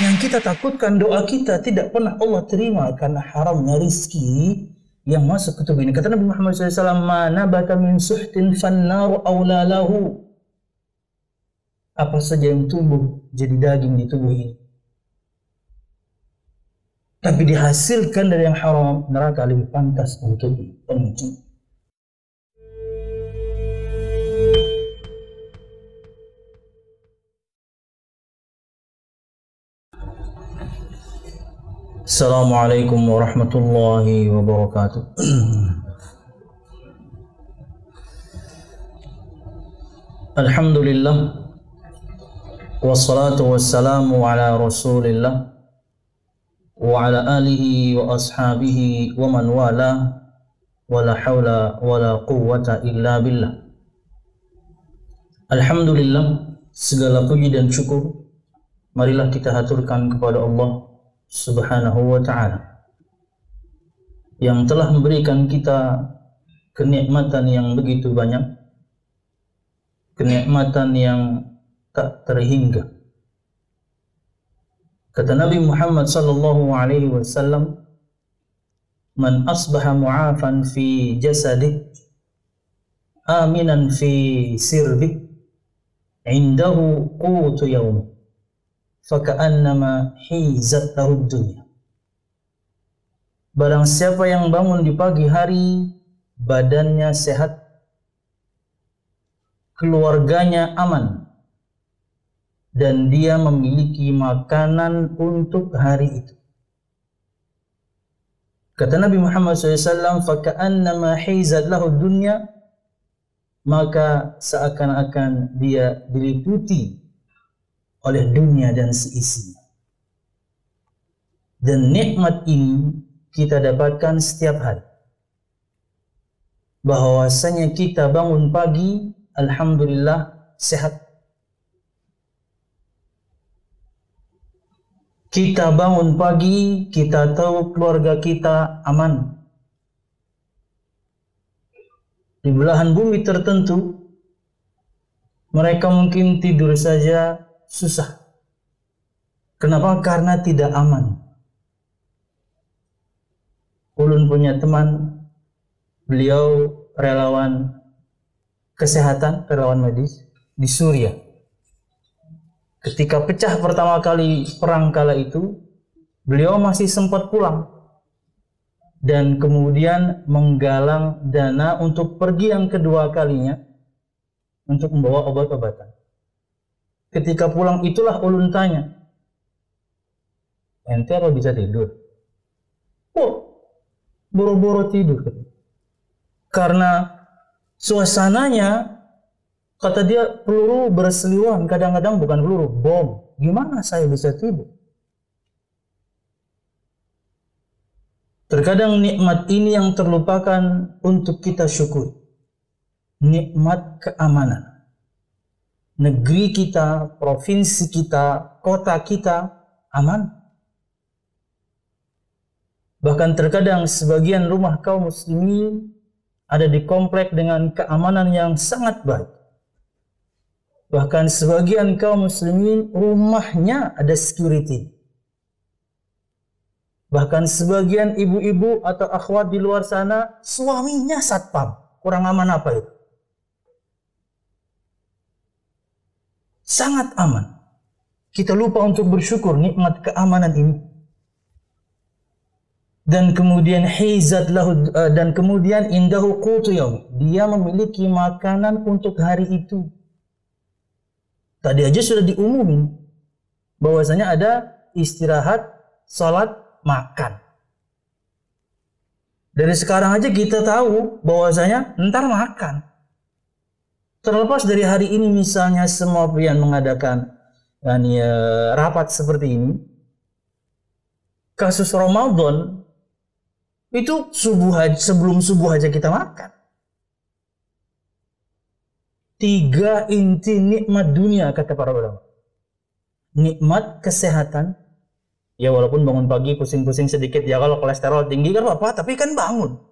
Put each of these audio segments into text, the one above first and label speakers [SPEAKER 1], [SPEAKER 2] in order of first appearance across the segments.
[SPEAKER 1] Yang kita takutkan doa kita tidak pernah Allah terima karena haramnya rizki yang masuk ke tubuh ini. Kata Nabi Muhammad SAW, Mana bata min suhtin fannaru awlalahu. Apa saja yang tumbuh jadi daging di tubuh ini. Tapi dihasilkan dari yang haram, neraka lebih pantas untuk pemicu. السلام عليكم ورحمة الله وبركاته. الحمد لله والصلاة والسلام على رسول الله وعلى آله وأصحابه ومن والاه ولا حول ولا قوة إلا بالله. Alhamdulillah segala puji dan syukur. Marilah kita haturkan kepada Allah. Subhanahu wa taala. Yang telah memberikan kita kenikmatan yang begitu banyak. Kenikmatan yang tak terhingga. Kata Nabi Muhammad sallallahu alaihi wasallam man asbaha mu'afan fi jasadi aminan fi sirbi indahu qutu yawmi faka'annama hizat lahu dunya. Barang siapa yang bangun di pagi hari, badannya sehat, keluarganya aman, dan dia memiliki makanan untuk hari itu. Kata Nabi Muhammad SAW, فَكَأَنَّمَا حِيزَتْ لَهُ الدُّنْيَا Maka seakan-akan dia diliputi oleh dunia dan seisinya. Dan nikmat ini kita dapatkan setiap hari. Bahwasanya kita bangun pagi, alhamdulillah sehat. Kita bangun pagi, kita tahu keluarga kita aman. Di belahan bumi tertentu, mereka mungkin tidur saja susah. Kenapa? Karena tidak aman. Ulun punya teman, beliau relawan kesehatan, relawan medis di Suriah. Ketika pecah pertama kali perang kala itu, beliau masih sempat pulang dan kemudian menggalang dana untuk pergi yang kedua kalinya untuk membawa obat-obatan. Ketika pulang itulah ulun tanya, ente apa bisa tidur? Oh, boro-boro tidur. Karena suasananya, kata dia peluru berseliwan, kadang-kadang bukan peluru, bom. Gimana saya bisa tidur? Terkadang nikmat ini yang terlupakan untuk kita syukur. Nikmat keamanan negeri kita, provinsi kita, kota kita aman. Bahkan terkadang sebagian rumah kaum muslimin ada di komplek dengan keamanan yang sangat baik. Bahkan sebagian kaum muslimin rumahnya ada security. Bahkan sebagian ibu-ibu atau akhwat di luar sana suaminya satpam. Kurang aman apa itu? Sangat aman. Kita lupa untuk bersyukur nikmat keamanan ini. Dan kemudian hizat lahu eh, dan kemudian indahu qutu Dia memiliki makanan untuk hari itu. Tadi aja sudah diumumin bahwasanya ada istirahat, salat, makan. Dari sekarang aja kita tahu bahwasanya ntar makan. Terlepas dari hari ini misalnya semua pria mengadakan yani, uh, rapat seperti ini, kasus Ramadan itu subuh sebelum subuh aja kita makan. Tiga inti nikmat dunia kata para ulama. Nikmat kesehatan, ya walaupun bangun pagi pusing-pusing sedikit ya kalau kolesterol tinggi kan apa tapi kan bangun.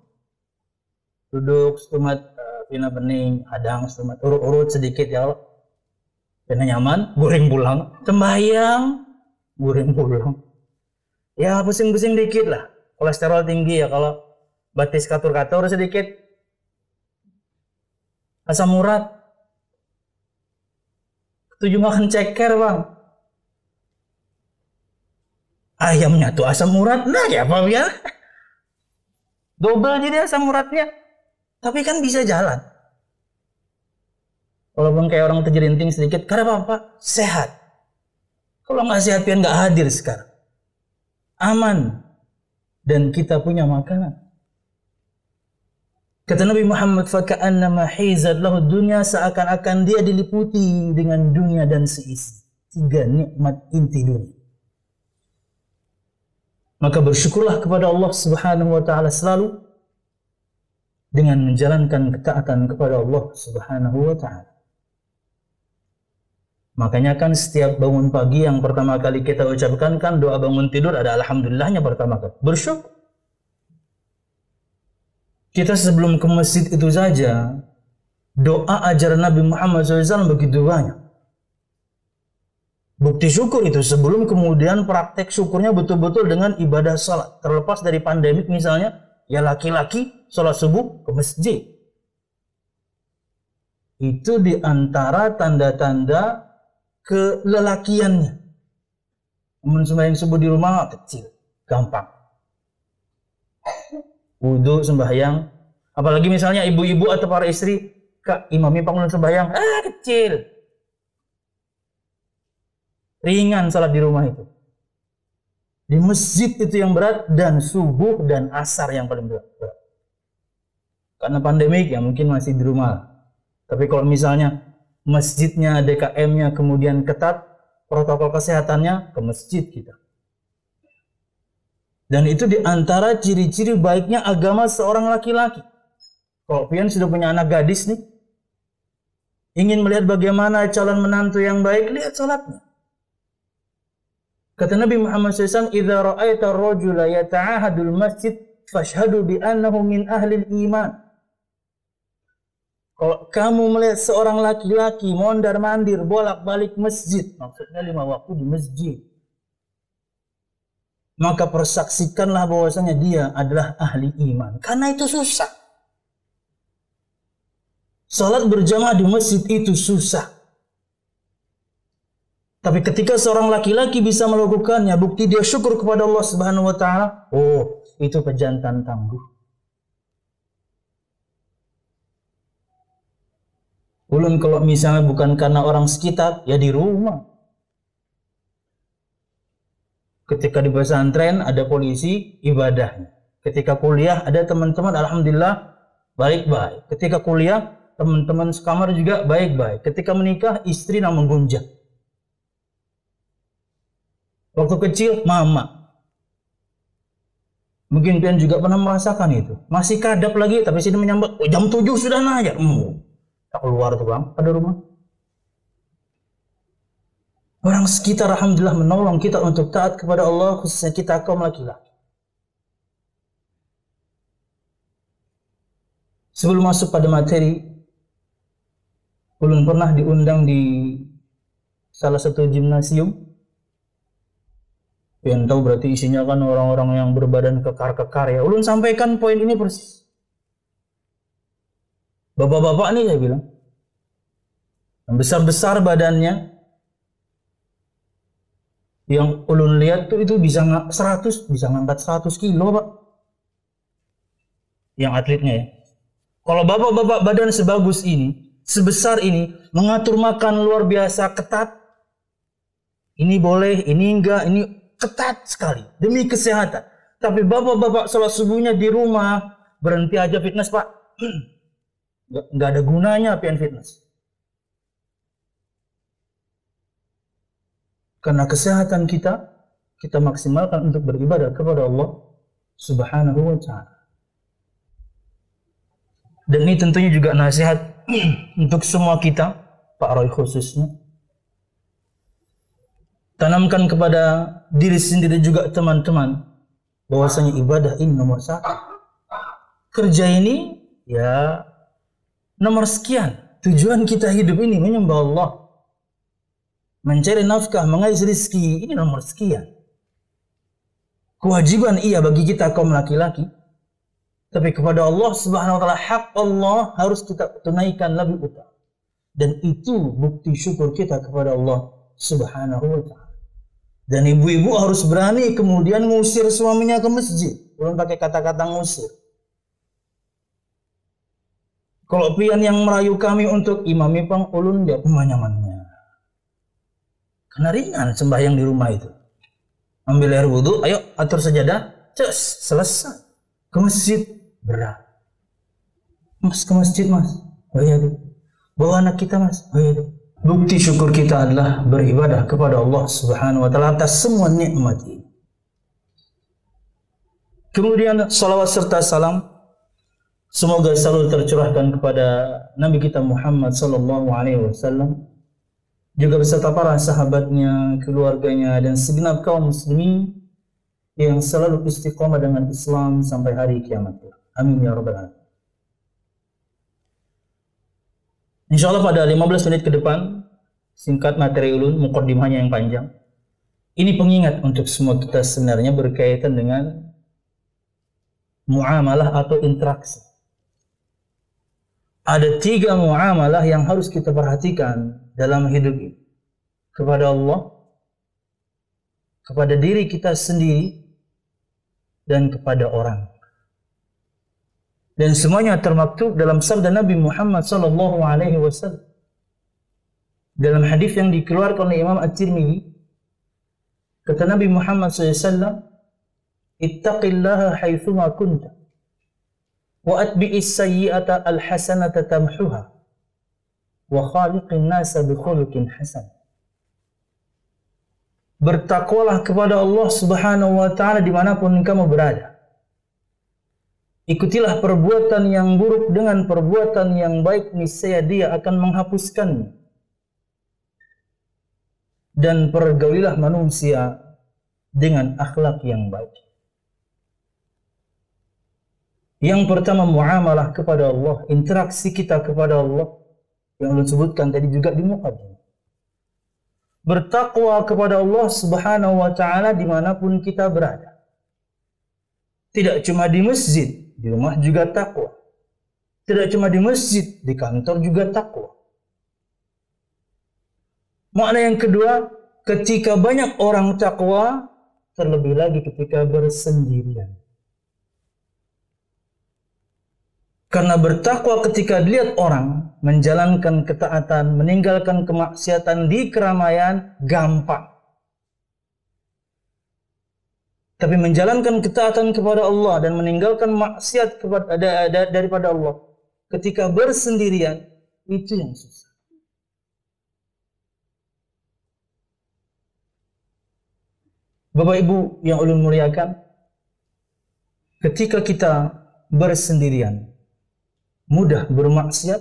[SPEAKER 1] Duduk setumat pina bening adang urut-urut sedikit ya Allah pina nyaman goreng pulang sembahyang guring pulang. Ya pusing-pusing dikit lah. Kolesterol tinggi ya kalau batis katur-katur sedikit. Asam urat. Tujuh makan ceker bang. Ayamnya tuh asam urat. Nah ya apa ya? Double jadi asam uratnya tapi kan bisa jalan. Walaupun kayak orang terjerinting sedikit karena apa-apa? Sehat. Kalau nggak sehat pian nggak hadir sekarang. Aman. Dan kita punya makanan. Kata Nabi Muhammad faka'annama hizat lahu dunia seakan-akan dia diliputi dengan dunia dan seisi tiga nikmat inti dunia. Maka bersyukurlah kepada Allah Subhanahu wa taala selalu dengan menjalankan ketaatan kepada Allah Subhanahu wa taala. Makanya kan setiap bangun pagi yang pertama kali kita ucapkan kan doa bangun tidur ada alhamdulillahnya pertama kali. Bersyukur. Kita sebelum ke masjid itu saja doa ajaran Nabi Muhammad SAW begitu banyak. Bukti syukur itu sebelum kemudian praktek syukurnya betul-betul dengan ibadah salat. Terlepas dari pandemik misalnya, ya laki-laki sholat subuh ke masjid. Itu di antara tanda-tanda kelelakiannya. Namun sembahyang subuh di rumah kecil, gampang. Wudhu sembahyang, apalagi misalnya ibu-ibu atau para istri, kak imami bangun sembahyang, ah kecil. Ringan salat di rumah itu. Di masjid itu yang berat dan subuh dan asar yang paling berat. Karena pandemik ya mungkin masih di rumah. Tapi kalau misalnya masjidnya, DKM-nya kemudian ketat, protokol kesehatannya ke masjid kita. Dan itu di antara ciri-ciri baiknya agama seorang laki-laki. Kalau pian sudah punya anak gadis nih, ingin melihat bagaimana calon menantu yang baik, lihat sholatnya. Kata Nabi Muhammad SAW, "Idza ra'aita ar-rajula yata'ahadul masjid fashhadu bi annahu min ahli iman." Kalau kamu melihat seorang laki-laki mondar mandir bolak-balik masjid, maksudnya lima waktu di masjid, maka persaksikanlah bahwasanya dia adalah ahli iman. Karena itu susah. Salat berjamaah di masjid itu susah. Tapi ketika seorang laki-laki bisa melakukannya, bukti dia syukur kepada Allah Subhanahu wa taala, oh, itu pejantan tangguh. Ulun kalau misalnya bukan karena orang sekitar, ya di rumah. Ketika di pesantren ada polisi, ibadahnya. Ketika kuliah ada teman-teman, alhamdulillah baik-baik. Ketika kuliah teman-teman sekamar juga baik-baik. Ketika menikah istri namun gunjang. Waktu kecil mama. Mungkin kalian juga pernah merasakan itu. Masih kadap lagi tapi sini menyambut, oh, jam 7 sudah nanya. Hmm tak keluar tuh bang ada rumah orang sekitar alhamdulillah menolong kita untuk taat kepada Allah khususnya kita kaum laki-laki sebelum masuk pada materi ulun pernah diundang di salah satu gimnasium yang tahu berarti isinya kan orang-orang yang berbadan kekar-kekar ya. Ulun sampaikan poin ini persis. Bapak-bapak nih saya bilang. Yang besar-besar badannya. Yang ulun lihat tuh itu bisa 100, bisa ngangkat 100 kilo pak. Yang atletnya ya. Kalau bapak-bapak badan sebagus ini, sebesar ini, mengatur makan luar biasa ketat. Ini boleh, ini enggak, ini ketat sekali demi kesehatan. Tapi bapak-bapak sholat subuhnya di rumah berhenti aja fitness pak. nggak ada gunanya PN Fitness. Karena kesehatan kita kita maksimalkan untuk beribadah kepada Allah Subhanahu wa taala. Dan ini tentunya juga nasihat untuk semua kita, Pak Roy khususnya. Tanamkan kepada diri sendiri juga teman-teman bahwasanya ibadah ini nomor satu. Kerja ini ya nomor sekian. Tujuan kita hidup ini menyembah Allah. mencari nafkah, mengais rizki, ini nomor sekian. Kewajiban iya bagi kita kaum laki-laki. Tapi kepada Allah subhanahu wa ta'ala, hak Allah harus kita tunaikan lebih utama. Dan itu bukti syukur kita kepada Allah subhanahu wa ta'ala. Dan ibu-ibu harus berani kemudian ngusir suaminya ke masjid. Belum pakai kata-kata ngusir. Kalau pian yang merayu kami untuk imami pang ulun dia pemanyamannya. Karena ringan sembahyang di rumah itu. Ambil air wudhu, ayo atur sajadah, cus, selesai. Ke masjid, berat. Mas ke masjid mas, oh iya deh. Bawa anak kita mas, oh iya deh. Bukti syukur kita adalah beribadah kepada Allah Subhanahu wa taala atas semua nikmat ini. Kemudian salawat serta salam semoga selalu tercurahkan kepada Nabi kita Muhammad sallallahu alaihi wasallam juga beserta para sahabatnya, keluarganya dan segenap kaum muslimin yang selalu istiqomah dengan Islam sampai hari kiamat. Amin ya rabbal alamin. Insya Allah pada 15 menit ke depan, singkat materi ulun, mukaddimahnya yang panjang. Ini pengingat untuk semua kita sebenarnya berkaitan dengan muamalah atau interaksi. Ada tiga muamalah yang harus kita perhatikan dalam hidup ini. Kepada Allah, kepada diri kita sendiri, dan kepada orang dan semuanya termaktub dalam sabda Nabi Muhammad sallallahu alaihi wasallam. Dalam hadis yang dikeluarkan oleh Imam At-Tirmidzi, kata Nabi Muhammad SAW, Ittaqillaha haitsuma kunta wa atbi'is sayyi'ata al-hasanata tamhuha wa khaliqin nasa bi khuluqin hasan. Bertakwalah kepada Allah Subhanahu wa taala di mana pun kamu berada Ikutilah perbuatan yang buruk dengan perbuatan yang baik, niscaya dia akan menghapuskannya. Dan pergaulilah manusia dengan akhlak yang baik. Yang pertama muamalah kepada Allah, interaksi kita kepada Allah yang lu sebutkan tadi juga di mukaddimah. Bertakwa kepada Allah Subhanahu wa taala di mana pun kita berada. Tidak cuma di masjid, di rumah juga takwa. Tidak cuma di masjid, di kantor juga takwa. Makna yang kedua, ketika banyak orang takwa, terlebih lagi ketika bersendirian. Karena bertakwa ketika dilihat orang menjalankan ketaatan, meninggalkan kemaksiatan di keramaian gampang. Tapi menjalankan ketaatan kepada Allah dan meninggalkan maksiat kepada daripada Allah ketika bersendirian itu yang susah. Bapak Ibu yang ulun muliakan, ketika kita bersendirian, mudah bermaksiat,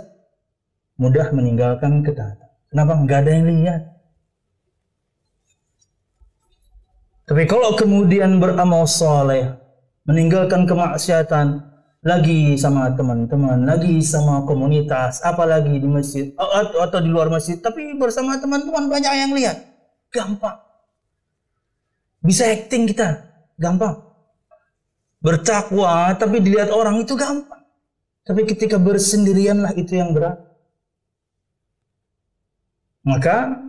[SPEAKER 1] mudah meninggalkan ketaatan. Kenapa? Enggak ada yang lihat. Tapi kalau kemudian beramal soleh, meninggalkan kemaksiatan, lagi sama teman-teman, lagi sama komunitas, apalagi di masjid atau, di luar masjid, tapi bersama teman-teman banyak yang lihat, gampang. Bisa acting kita, gampang. Bertakwa tapi dilihat orang itu gampang. Tapi ketika bersendirianlah itu yang berat. Maka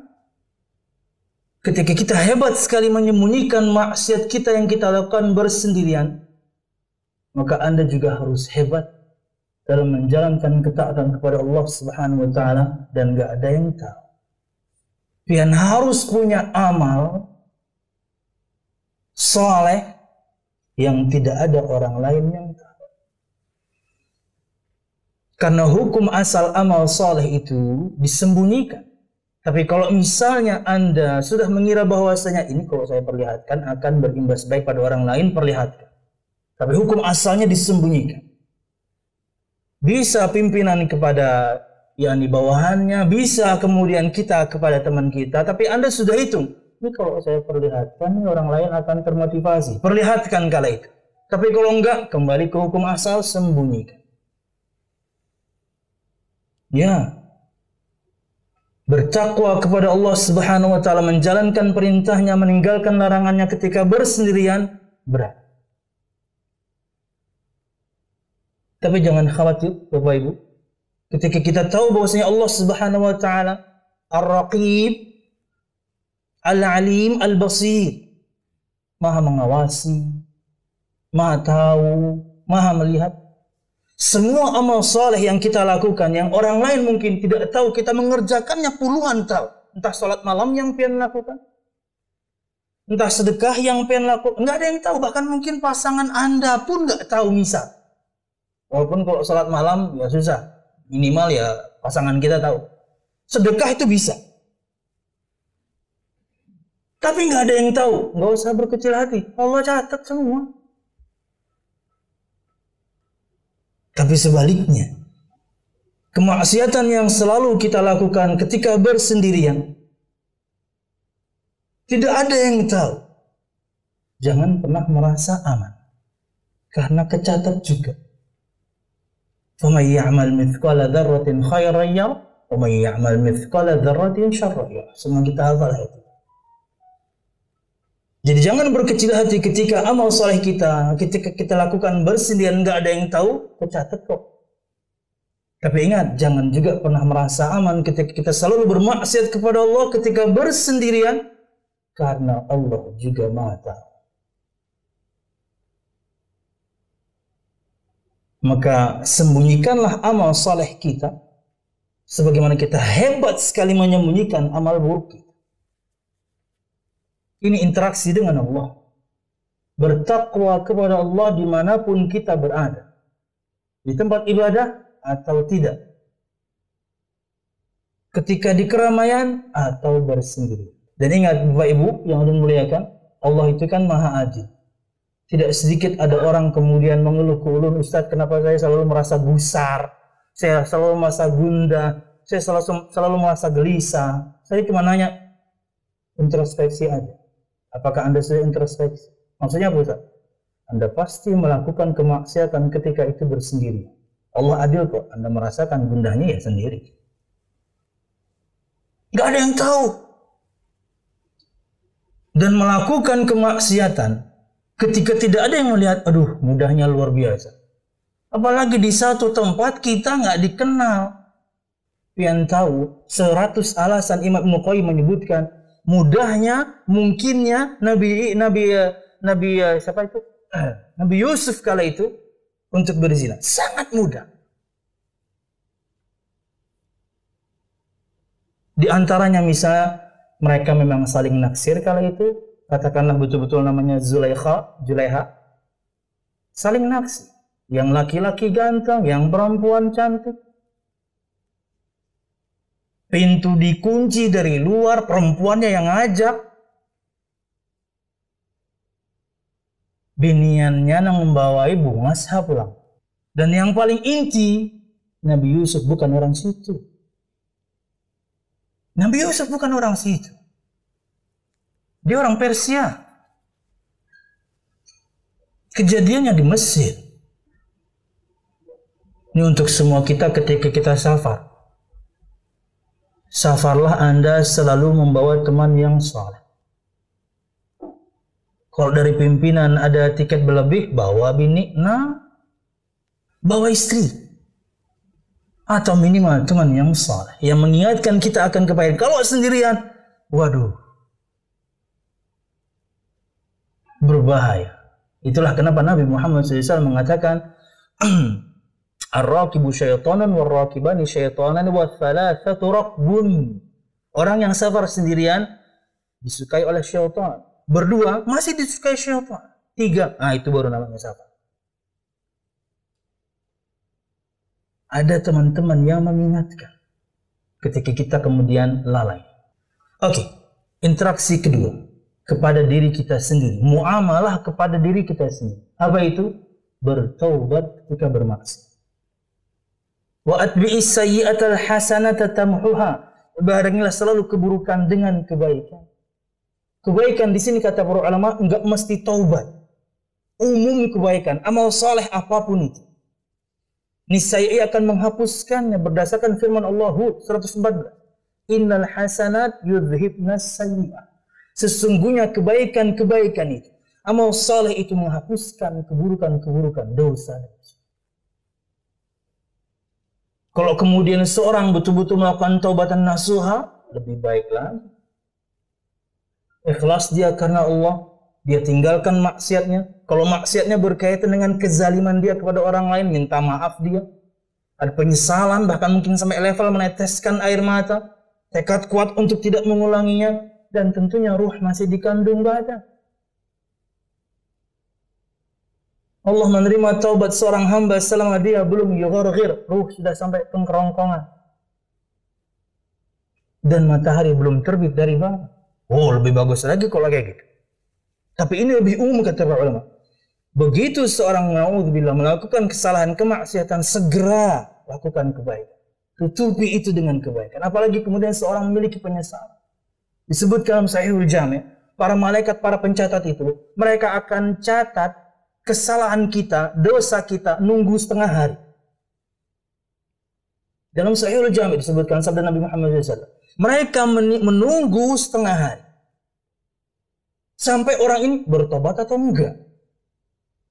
[SPEAKER 1] Ketika kita hebat sekali menyembunyikan maksiat kita yang kita lakukan bersendirian, maka Anda juga harus hebat dalam menjalankan ketaatan kepada Allah Subhanahu wa taala dan gak ada yang tahu. Pian harus punya amal soleh yang tidak ada orang lain yang tahu. Karena hukum asal amal soleh itu disembunyikan. Tapi kalau misalnya Anda sudah mengira bahwasanya ini kalau saya perlihatkan akan berimbas baik pada orang lain, perlihatkan. Tapi hukum asalnya disembunyikan. Bisa pimpinan kepada yang di bawahannya, bisa kemudian kita kepada teman kita, tapi Anda sudah hitung. Ini kalau saya perlihatkan, orang lain akan termotivasi. Perlihatkan kala itu. Tapi kalau enggak, kembali ke hukum asal, sembunyikan. Ya, bertakwa kepada Allah Subhanahu wa taala, menjalankan perintahnya, meninggalkan larangannya ketika bersendirian berat. Tapi jangan khawatir Bapak Ibu. Ketika kita tahu bahwasanya Allah Subhanahu wa taala Ar-Raqib Al-Alim Al-Basir Maha mengawasi, Maha tahu, Maha melihat semua amal saleh yang kita lakukan yang orang lain mungkin tidak tahu kita mengerjakannya puluhan tahun. Entah sholat malam yang pian lakukan. Entah sedekah yang pian lakukan. Enggak ada yang tahu. Bahkan mungkin pasangan anda pun nggak tahu misal. Walaupun kalau sholat malam ya susah. Minimal ya pasangan kita tahu. Sedekah itu bisa. Tapi nggak ada yang tahu. Nggak usah berkecil hati. Allah catat semua. Tapi sebaliknya, kemaksiatan yang selalu kita lakukan ketika bersendirian, tidak ada yang tahu. Jangan pernah merasa aman. Karena kecatat juga. فَمَنْ يَعْمَلْ مِثْقَالَ ذَرَّةٍ خَيْرًا يَرَهُ وَمَنْ يَعْمَلْ مِثْقَالَ ذَرَّةٍ شَرًّا يَرَهُ Semua kita hafal itu. Jadi jangan berkecil hati ketika amal soleh kita, ketika kita lakukan bersendirian nggak ada yang tahu, kecatat kok. Tapi ingat, jangan juga pernah merasa aman ketika kita selalu bermaksiat kepada Allah ketika bersendirian, karena Allah juga mata. Maka sembunyikanlah amal soleh kita, sebagaimana kita hebat sekali menyembunyikan amal buruk kita. Ini interaksi dengan Allah. Bertakwa kepada Allah di mana pun kita berada. Di tempat ibadah atau tidak. Ketika di keramaian atau bersendiri. Dan ingat Bapak Ibu yang dimuliakan, Allah itu kan maha adil. Tidak sedikit ada orang kemudian mengeluh ke ulun, Ustaz kenapa saya selalu merasa gusar, saya selalu merasa gundah, saya selalu, selalu merasa gelisah. Saya cuma nanya, introspeksi aja. Apakah Anda sudah introspeksi? Maksudnya apa Ustaz? Anda pasti melakukan kemaksiatan ketika itu bersendiri. Allah adil kok, Anda merasakan gundahnya ya sendiri. Gak ada yang tahu. Dan melakukan kemaksiatan ketika tidak ada yang melihat, aduh mudahnya luar biasa. Apalagi di satu tempat kita nggak dikenal. Pian tahu, seratus alasan Imam Ibnu menyebutkan mudahnya, mungkinnya Nabi Nabi Nabi siapa itu? Nabi Yusuf kala itu untuk berzina. Sangat mudah. Di antaranya misalnya mereka memang saling naksir kala itu, katakanlah betul-betul namanya Zulaikha, Julaiha. Saling naksir. Yang laki-laki ganteng, yang perempuan cantik. Pintu dikunci dari luar, perempuannya yang ngajak. Biniannya yang membawai bunga sah pulang. Dan yang paling inti, Nabi Yusuf bukan orang situ. Nabi Yusuf bukan orang situ. Dia orang Persia. Kejadiannya di Mesir. Ini untuk semua kita ketika kita safar. Safarlah Anda selalu membawa teman yang saleh. Kalau dari pimpinan ada tiket berlebih, bawa bini, nah, bawa istri. Atau minimal teman yang saleh. Yang mengingatkan kita akan kebaikan. Kalau sendirian, waduh. Berbahaya. Itulah kenapa Nabi Muhammad SAW mengatakan, Ar-rakibu syaitanan war-rakibani syaitanan wa thalathatu rakbun. Orang yang safar sendirian disukai oleh syaitan. Berdua masih disukai syaitan. Tiga, nah itu baru namanya safar. Ada teman-teman yang mengingatkan ketika kita kemudian lalai. Oke, okay. interaksi kedua kepada diri kita sendiri. Muamalah kepada diri kita sendiri. Apa itu? Bertaubat ketika bermaksiat. Wa atbi'is sayyi'atal hasanata tamhuha. Barengilah selalu keburukan dengan kebaikan. Kebaikan di sini kata para ulama enggak mesti taubat. Umum kebaikan, amal saleh apa pun itu. Niscaya akan menghapuskannya berdasarkan firman Allah Hud 114. Innal hasanat yudhibnas sayyi'at. Sesungguhnya kebaikan-kebaikan itu, amal saleh itu menghapuskan keburukan-keburukan dosa. Kalau kemudian seorang betul-betul melakukan taubatan nasuha, lebih baik lagi. Ikhlas dia karena Allah, dia tinggalkan maksiatnya. Kalau maksiatnya berkaitan dengan kezaliman dia kepada orang lain, minta maaf dia. Ada penyesalan, bahkan mungkin sampai level meneteskan air mata. Tekad kuat untuk tidak mengulanginya. Dan tentunya ruh masih dikandung badan. Allah menerima taubat seorang hamba selama dia belum yugharghir, ruh sudah sampai pengkerongkongan. Dan matahari belum terbit dari bawah. Oh, lebih bagus lagi kalau kayak gitu. Tapi ini lebih umum kata para ulama. Begitu seorang naudzubillah melakukan kesalahan kemaksiatan, segera lakukan kebaikan. Tutupi itu dengan kebaikan. Apalagi kemudian seorang memiliki penyesalan. Disebut dalam Sahihul Jami, para malaikat, para pencatat itu, mereka akan catat kesalahan kita, dosa kita nunggu setengah hari. Dalam Sahihul Jami disebutkan sabda Nabi Muhammad SAW. Mereka menunggu setengah hari. Sampai orang ini bertobat atau enggak.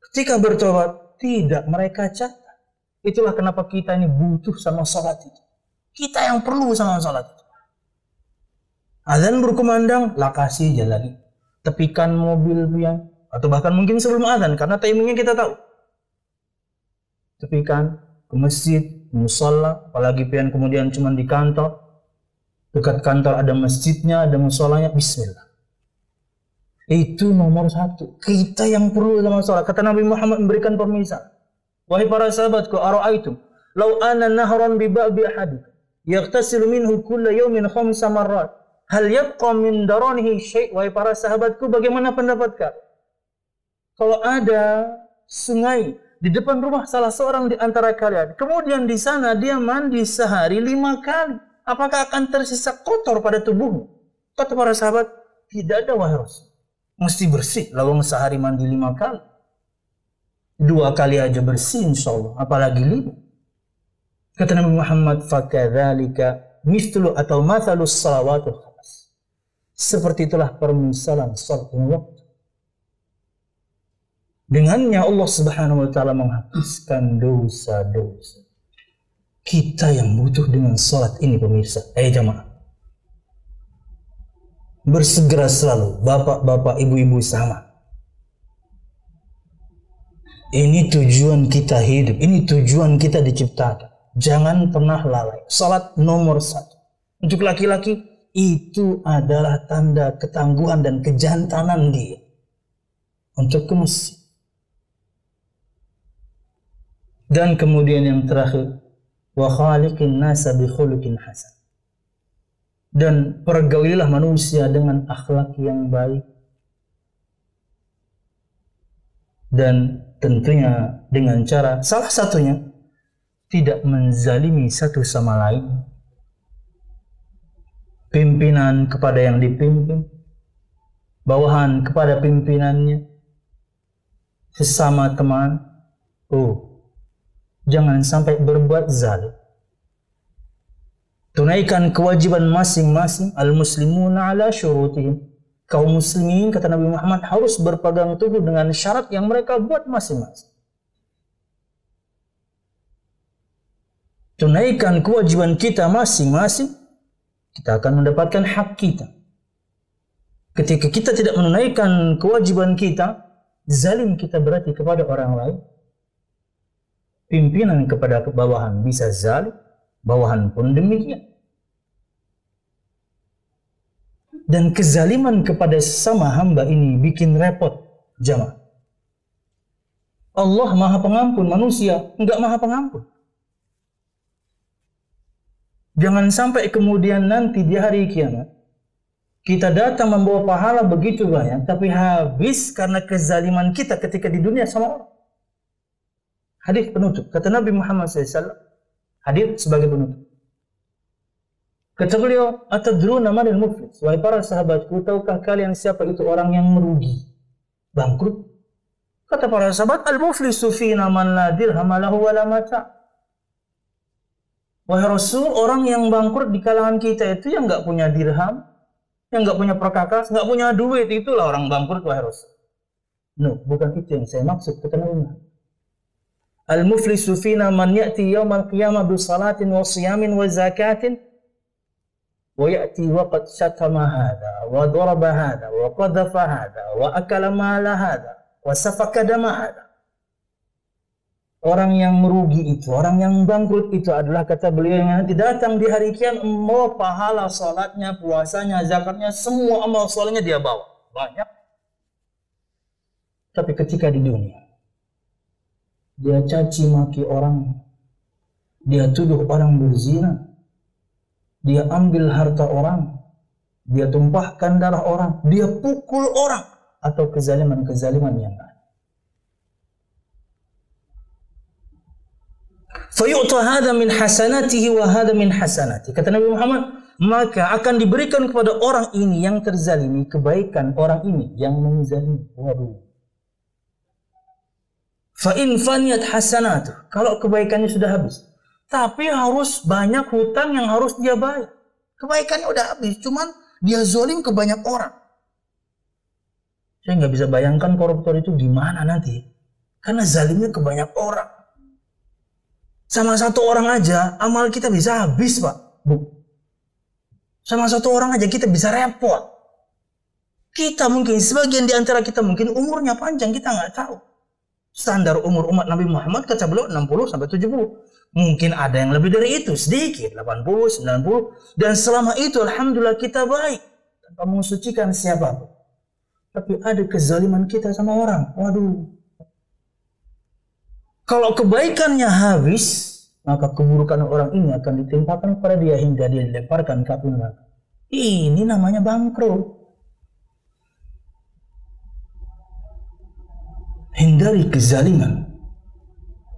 [SPEAKER 1] Ketika bertobat, tidak mereka catat. Itulah kenapa kita ini butuh sama salat itu. Kita yang perlu sama salat itu. Azan berkumandang, lakasi jalan. Tepikan mobil yang atau bahkan mungkin sebelum azan karena timingnya kita tahu. Tepikan ke masjid, musola, apalagi pian kemudian cuma di kantor. Dekat kantor ada masjidnya, ada musolanya, bismillah. Itu nomor satu. Kita yang perlu dalam sholat. Kata Nabi Muhammad memberikan permisal. Wahai para sahabatku, ara'aitum law ana nahran bi ba'bi ahadikum yaghtasilu minhu kulla yawmin khamsa marrat hal yabqa min daranihi syai' wahai para sahabatku bagaimana pendapat kalian kalau ada sungai di depan rumah salah seorang di antara kalian, kemudian di sana dia mandi sehari lima kali, apakah akan tersisa kotor pada tubuhmu? Kata para sahabat, tidak ada wahai Rasul. Mesti bersih, lalu sehari mandi lima kali. Dua kali aja bersih insya Allah, apalagi lima. Kata Nabi Muhammad, fakadzalika mithlu atau mathalus salawatul khamas. Seperti itulah permisalan salat waktu. Dengannya Allah Subhanahu wa taala menghapuskan dosa-dosa. Kita yang butuh dengan salat ini pemirsa. Eh jamaah. Bersegera selalu bapak-bapak, ibu-ibu sama. Ini tujuan kita hidup, ini tujuan kita diciptakan. Jangan pernah lalai. Salat nomor satu. Untuk laki-laki, itu adalah tanda ketangguhan dan kejantanan dia. Untuk ke Dan kemudian yang terakhir, wa khaliqin nasa bi khuluqin hasan. Dan pergaulilah manusia dengan akhlak yang baik. Dan tentunya dengan cara salah satunya tidak menzalimi satu sama lain. Pimpinan kepada yang dipimpin, bawahan kepada pimpinannya, sesama teman. Oh, jangan sampai berbuat zalim. Tunaikan kewajiban masing-masing al-muslimuna ala syurutihim. Kaum muslimin kata Nabi Muhammad harus berpegang teguh dengan syarat yang mereka buat masing-masing. Tunaikan kewajiban kita masing-masing, kita akan mendapatkan hak kita. Ketika kita tidak menunaikan kewajiban kita, zalim kita berarti kepada orang lain, pimpinan kepada bawahan bisa zalim, bawahan pun demikian. Dan kezaliman kepada sesama hamba ini bikin repot jamaah. Allah maha pengampun, manusia enggak maha pengampun. Jangan sampai kemudian nanti di hari kiamat kita datang membawa pahala begitu banyak tapi habis karena kezaliman kita ketika di dunia sama orang. Hadis penutup. Kata Nabi Muhammad SAW. Hadis sebagai penutup. Kata beliau, Atadruna manil muflis. Wahai para sahabatku, tahukah kalian siapa itu orang yang merugi? Bangkrut? Kata para sahabat, Al-muflisu fina man la dirham lahu wa la mata. Wahai Rasul, orang yang bangkrut di kalangan kita itu yang nggak punya dirham, yang nggak punya perkakas, nggak punya duit, itulah orang bangkrut, wahai Rasul. No, bukan itu yang saya maksud, kata Nabi Al-muflisu fina man ya'ti yawmal qiyamah bi salatin wa siyamin wa zakatin wa ya'ti wa qad shatama hadha wa daraba hadha wa qadhafa hadha wa akala mala hadha wa safaka dama hadha Orang yang merugi itu, orang yang bangkrut itu adalah kata beliau yang nanti datang di hari kiamat mau pahala salatnya, puasanya, zakatnya, semua amal solehnya dia bawa. Banyak. Tapi ketika di dunia, dia caci maki orang, dia tuduh orang berzina, dia ambil harta orang, dia tumpahkan darah orang, dia pukul orang, atau kezaliman-kezaliman yang lain. Fayu'ta hadha min hasanatihi wa hadha min hasanati. Kata Nabi Muhammad, maka akan diberikan kepada orang ini yang terzalimi kebaikan orang ini yang menzalimi. Waduh. Fa in hasanatu. Kalau kebaikannya sudah habis. Tapi harus banyak hutang yang harus dia bayar. Kebaikannya udah habis, cuman dia zolim ke banyak orang. Saya nggak bisa bayangkan koruptor itu gimana nanti. Karena zalimnya ke banyak orang. Sama satu orang aja amal kita bisa habis pak. Bu. Sama satu orang aja kita bisa repot. Kita mungkin sebagian di antara kita mungkin umurnya panjang kita nggak tahu. Standar umur umat Nabi Muhammad kata beliau 60 sampai 70. Mungkin ada yang lebih dari itu, sedikit, 80, 90. Dan selama itu Alhamdulillah kita baik. Tanpa mensucikan siapa. Tapi ada kezaliman kita sama orang. Waduh, kalau kebaikannya habis, maka keburukan orang ini akan ditimpakan kepada dia hingga dia dilemparkan ke api neraka. Ini namanya bangkrut. Hindari kezaliman.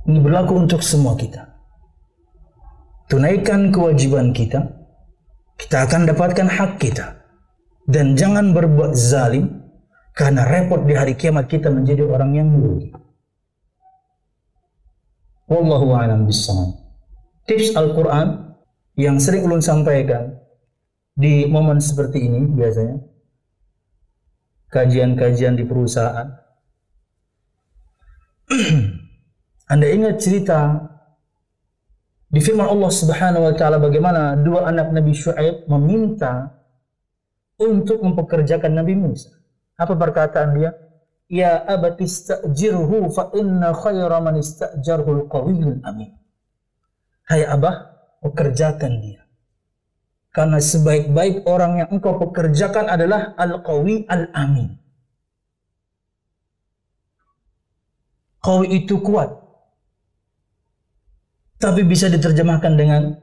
[SPEAKER 1] Ini berlaku untuk semua kita. Tunaikan kewajiban kita, kita akan dapatkan hak kita. Dan jangan berbuat zalim, karena repot di hari kiamat kita menjadi orang yang merugi. Wallahu a'lam bishawab. Tips Al-Qur'an yang sering ulun sampaikan di momen seperti ini biasanya kajian-kajian di perusahaan. Anda ingat cerita di firman Allah Subhanahu wa taala bagaimana dua anak Nabi Syuaib meminta untuk mempekerjakan Nabi Musa. Apa perkataan dia? Ya abati istajirhu fa inna khaira man istajarhu al amin. Hai abah, pekerjakan dia. Karena sebaik-baik orang yang engkau pekerjakan adalah al-qawi al-amin. Qawi itu kuat. Tapi bisa diterjemahkan dengan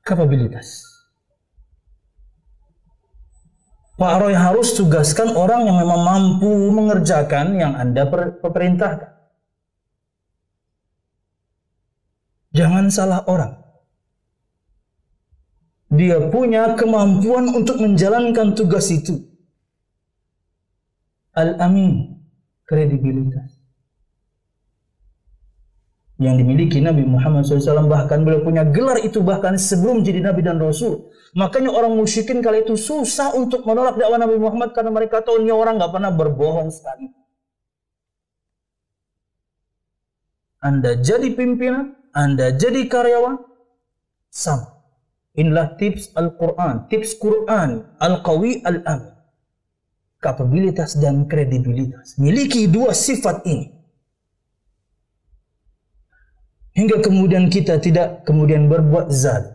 [SPEAKER 1] kapabilitas. Pak Roy harus tugaskan orang yang memang mampu mengerjakan yang Anda perintahkan. Jangan salah orang. Dia punya kemampuan untuk menjalankan tugas itu. Al-Amin, kredibilitas. Yang dimiliki Nabi Muhammad SAW bahkan beliau punya gelar itu bahkan sebelum jadi Nabi dan Rasul. Makanya orang musyrikin kali itu susah untuk menolak dakwah Nabi Muhammad karena mereka tahu ini orang nggak pernah berbohong sekali. Anda jadi pimpinan Anda jadi karyawan sama. Inilah tips Al-Quran tips Quran Al-Qawi Al-Amin kapabilitas dan kredibilitas miliki dua sifat ini hingga kemudian kita tidak kemudian berbuat zalim.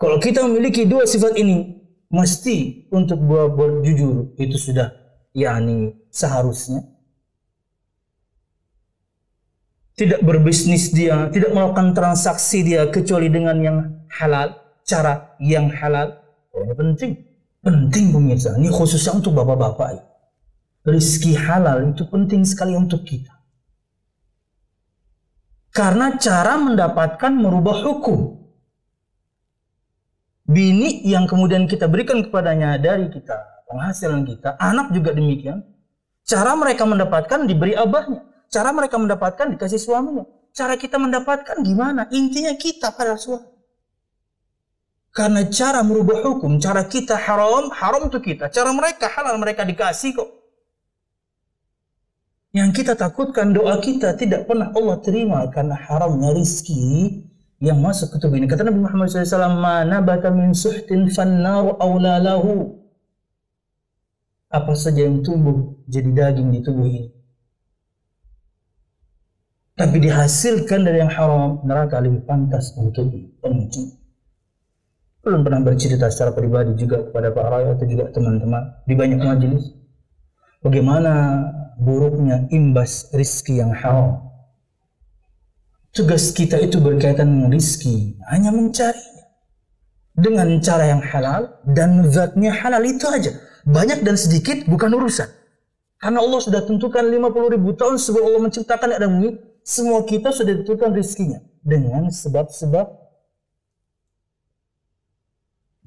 [SPEAKER 1] Kalau kita memiliki dua sifat ini, mesti untuk berbuat jujur itu sudah yakni seharusnya. Tidak berbisnis dia, tidak melakukan transaksi dia kecuali dengan yang halal, cara yang halal. Oh, ini penting. Penting pemirsa. Ini khususnya untuk bapak-bapak. Rizki halal itu penting sekali untuk kita. Karena cara mendapatkan merubah hukum. Bini yang kemudian kita berikan kepadanya dari kita, penghasilan kita, anak juga demikian. Cara mereka mendapatkan diberi abahnya. Cara mereka mendapatkan dikasih suaminya. Cara kita mendapatkan gimana? Intinya kita pada suatu. Karena cara merubah hukum, cara kita haram, haram itu kita. Cara mereka halal, mereka dikasih kok. Yang kita takutkan doa kita tidak pernah Allah terima karena haramnya rizki yang masuk ke tubuh ini. Kata Nabi Muhammad SAW, "Mana bata min suhtin fannaru awlalahu." Apa saja yang tumbuh jadi daging di tubuh ini. Tapi dihasilkan dari yang haram, neraka lebih pantas untuk pemicu. Belum pernah bercerita secara pribadi juga kepada Pak Raya atau juga teman-teman di banyak majelis. Bagaimana buruknya imbas rizki yang haram. Tugas kita itu berkaitan dengan rizki, hanya mencarinya. Dengan cara yang halal dan zatnya halal itu aja. Banyak dan sedikit bukan urusan. Karena Allah sudah tentukan 50 ribu tahun sebelum Allah menciptakan Adam semua kita sudah ditentukan rizkinya. Dengan sebab-sebab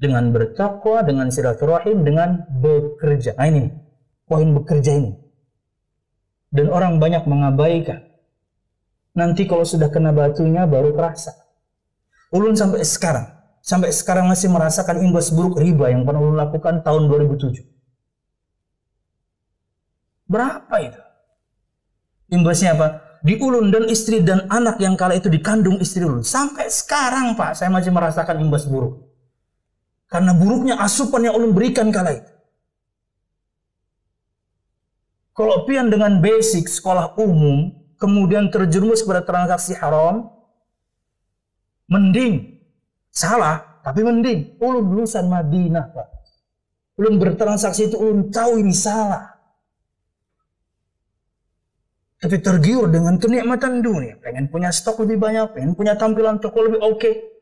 [SPEAKER 1] dengan bertakwa, dengan silaturahim, dengan bekerja. Nah ini, poin bekerja ini dan orang banyak mengabaikan. Nanti kalau sudah kena batunya baru terasa. Ulun sampai sekarang, sampai sekarang masih merasakan imbas buruk riba yang pernah ulun lakukan tahun 2007. Berapa itu? Imbasnya apa? Di ulun dan istri dan anak yang kala itu dikandung istri ulun. Sampai sekarang Pak, saya masih merasakan imbas buruk. Karena buruknya asupan yang ulun berikan kala itu. Kalau pian dengan basic sekolah umum, kemudian terjerumus kepada transaksi haram, mending salah, tapi mending ulun lulusan Madinah, Pak. Ulun bertransaksi itu ulun tahu ini salah. Tapi tergiur dengan kenikmatan dunia. Pengen punya stok lebih banyak, pengen punya tampilan toko lebih oke. Okay.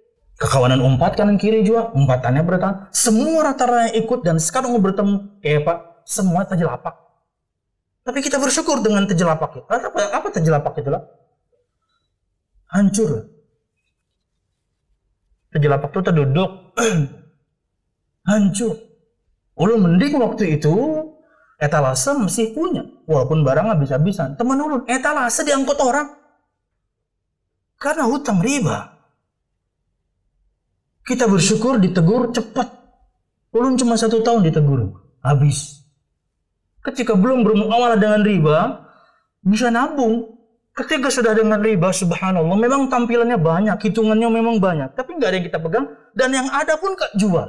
[SPEAKER 1] Kekawanan umpat kanan kiri juga, umpatannya bertahan. Semua rata-rata yang ikut dan sekarang bertemu, eh Pak, semua lapak. Tapi kita bersyukur dengan terjelapak itu. Apa, apa terjelapak itu lah? Hancur. Terjelapak itu terduduk. Hancur. Ulun mending waktu itu etalase masih punya. Walaupun barang habis-habisan. Teman ulun, etalase diangkut orang. Karena hutang riba. Kita bersyukur ditegur cepat. Ulun cuma satu tahun ditegur. Habis ketika belum bermuamalah dengan riba, bisa nabung. Ketika sudah dengan riba, subhanallah, memang tampilannya banyak, hitungannya memang banyak, tapi nggak ada yang kita pegang, dan yang ada pun kejual.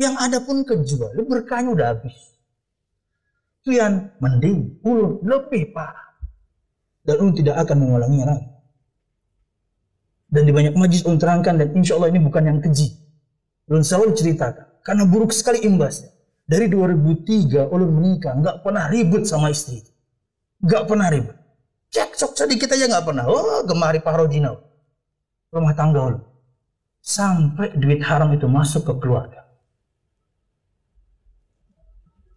[SPEAKER 1] Yang ada pun kejual, berkahnya udah habis. Itu yang mending, ulun, lebih parah. Dan tidak akan mengulanginya lagi. Dan di banyak majlis ulun terangkan, dan insya Allah ini bukan yang keji. Ulun selalu ceritakan, karena buruk sekali imbasnya. Dari 2003 ulun menikah, nggak pernah ribut sama istri. Nggak pernah ribut. Cekcok sedikit aja nggak pernah. Oh, gemari parodino. Rumah tangga ulun. Sampai duit haram itu masuk ke keluarga.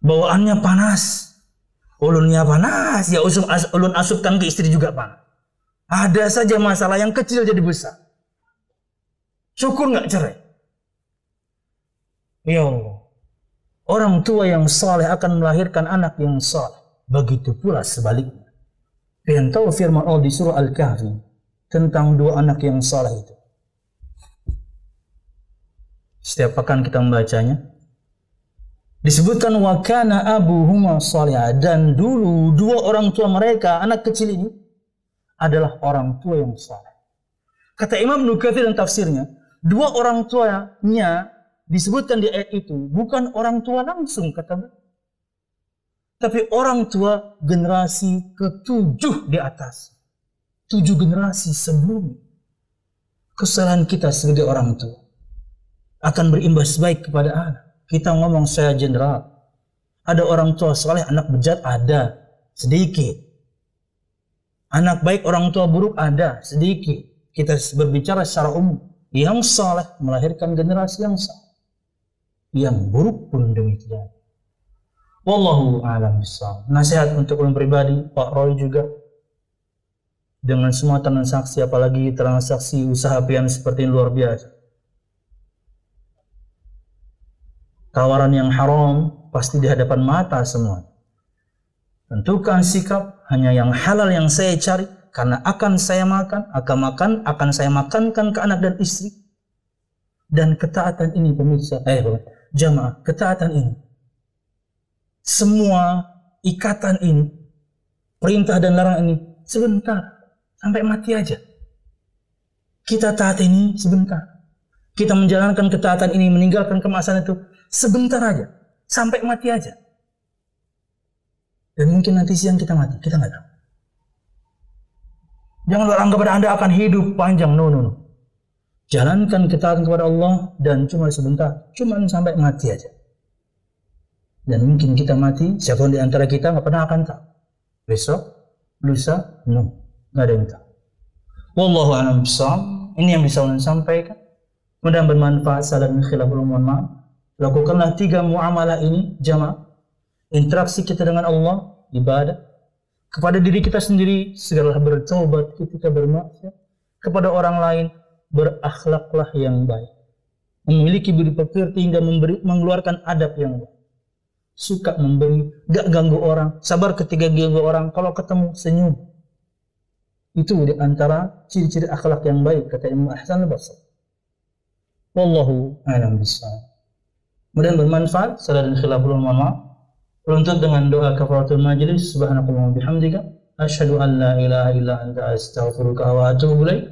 [SPEAKER 1] Bawaannya panas. Ulunnya panas. Ya usum, as, ulun asupkan ke istri juga panas. Ada saja masalah yang kecil jadi besar. Syukur nggak cerai? Ya Allah. Orang tua yang saleh akan melahirkan anak yang saleh. Begitu pula sebaliknya. Kalian tahu firman Allah di surah Al-Kahfi tentang dua anak yang saleh itu. Setiap pekan kita membacanya. Disebutkan wakana abuhuma salih dan dulu dua orang tua mereka anak kecil ini adalah orang tua yang saleh. Kata Imam Nukathir dan tafsirnya, dua orang tuanya disebutkan di ayat itu bukan orang tua langsung kata tapi orang tua generasi ketujuh di atas. Tujuh generasi sebelum. Kesalahan kita sebagai orang tua akan berimbas baik kepada anak. Kita ngomong saya jenderal. Ada orang tua soleh anak bejat ada sedikit anak baik orang tua buruk ada sedikit kita berbicara secara umum yang soleh melahirkan generasi yang soleh yang buruk pun demikian. Wallahu a'lam. Nasihat untuk ulun pribadi, Pak Roy juga dengan semua transaksi apalagi transaksi usaha pian seperti ini luar biasa. Tawaran yang haram pasti di hadapan mata semua. Tentukan sikap hanya yang halal yang saya cari karena akan saya makan, akan makan, akan saya makankan ke anak dan istri. Dan ketaatan ini pemirsa, eh jamaah, ketaatan ini. Semua ikatan ini, perintah dan larangan ini sebentar sampai mati aja. Kita taat ini sebentar. Kita menjalankan ketaatan ini, meninggalkan kemasan itu sebentar aja, sampai mati aja. Dan mungkin nanti siang kita mati, kita nggak tahu. Jangan beranggap Anda akan hidup panjang. No, no, no. Jalankan ketaatan kepada Allah dan cuma sebentar, cuma sampai mati aja. Dan mungkin kita mati, siapa di antara kita nggak pernah akan tahu. Besok, lusa, no, nggak ada yang tahu. Wallahu a'lam Ini yang bisa saya sampaikan. Mudah bermanfaat. Salam khilaful mohon maaf. Lakukanlah tiga muamalah ini jamaah. Interaksi kita dengan Allah, ibadah, kepada diri kita sendiri segeralah bertobat ketika bermaksiat. Kepada orang lain berakhlaklah yang baik. Memiliki budi pekerti hingga memberi, mengeluarkan adab yang baik. Suka memberi gak ganggu orang. Sabar ketika ganggu orang kalau ketemu senyum. Itu di antara ciri-ciri akhlak yang baik kata Imam Ahsan al-Basri. Wallahu a'lam bishawab kemudian bermanfaat salah dan khilaful maaf Penuntut dengan doa kafaratul majlis subhanakallah bihamdika asyhadu an la ilaha illa anta astaghfiruka wa atubu ilaik.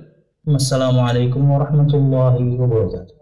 [SPEAKER 1] Wassalamualaikum warahmatullahi wabarakatuh.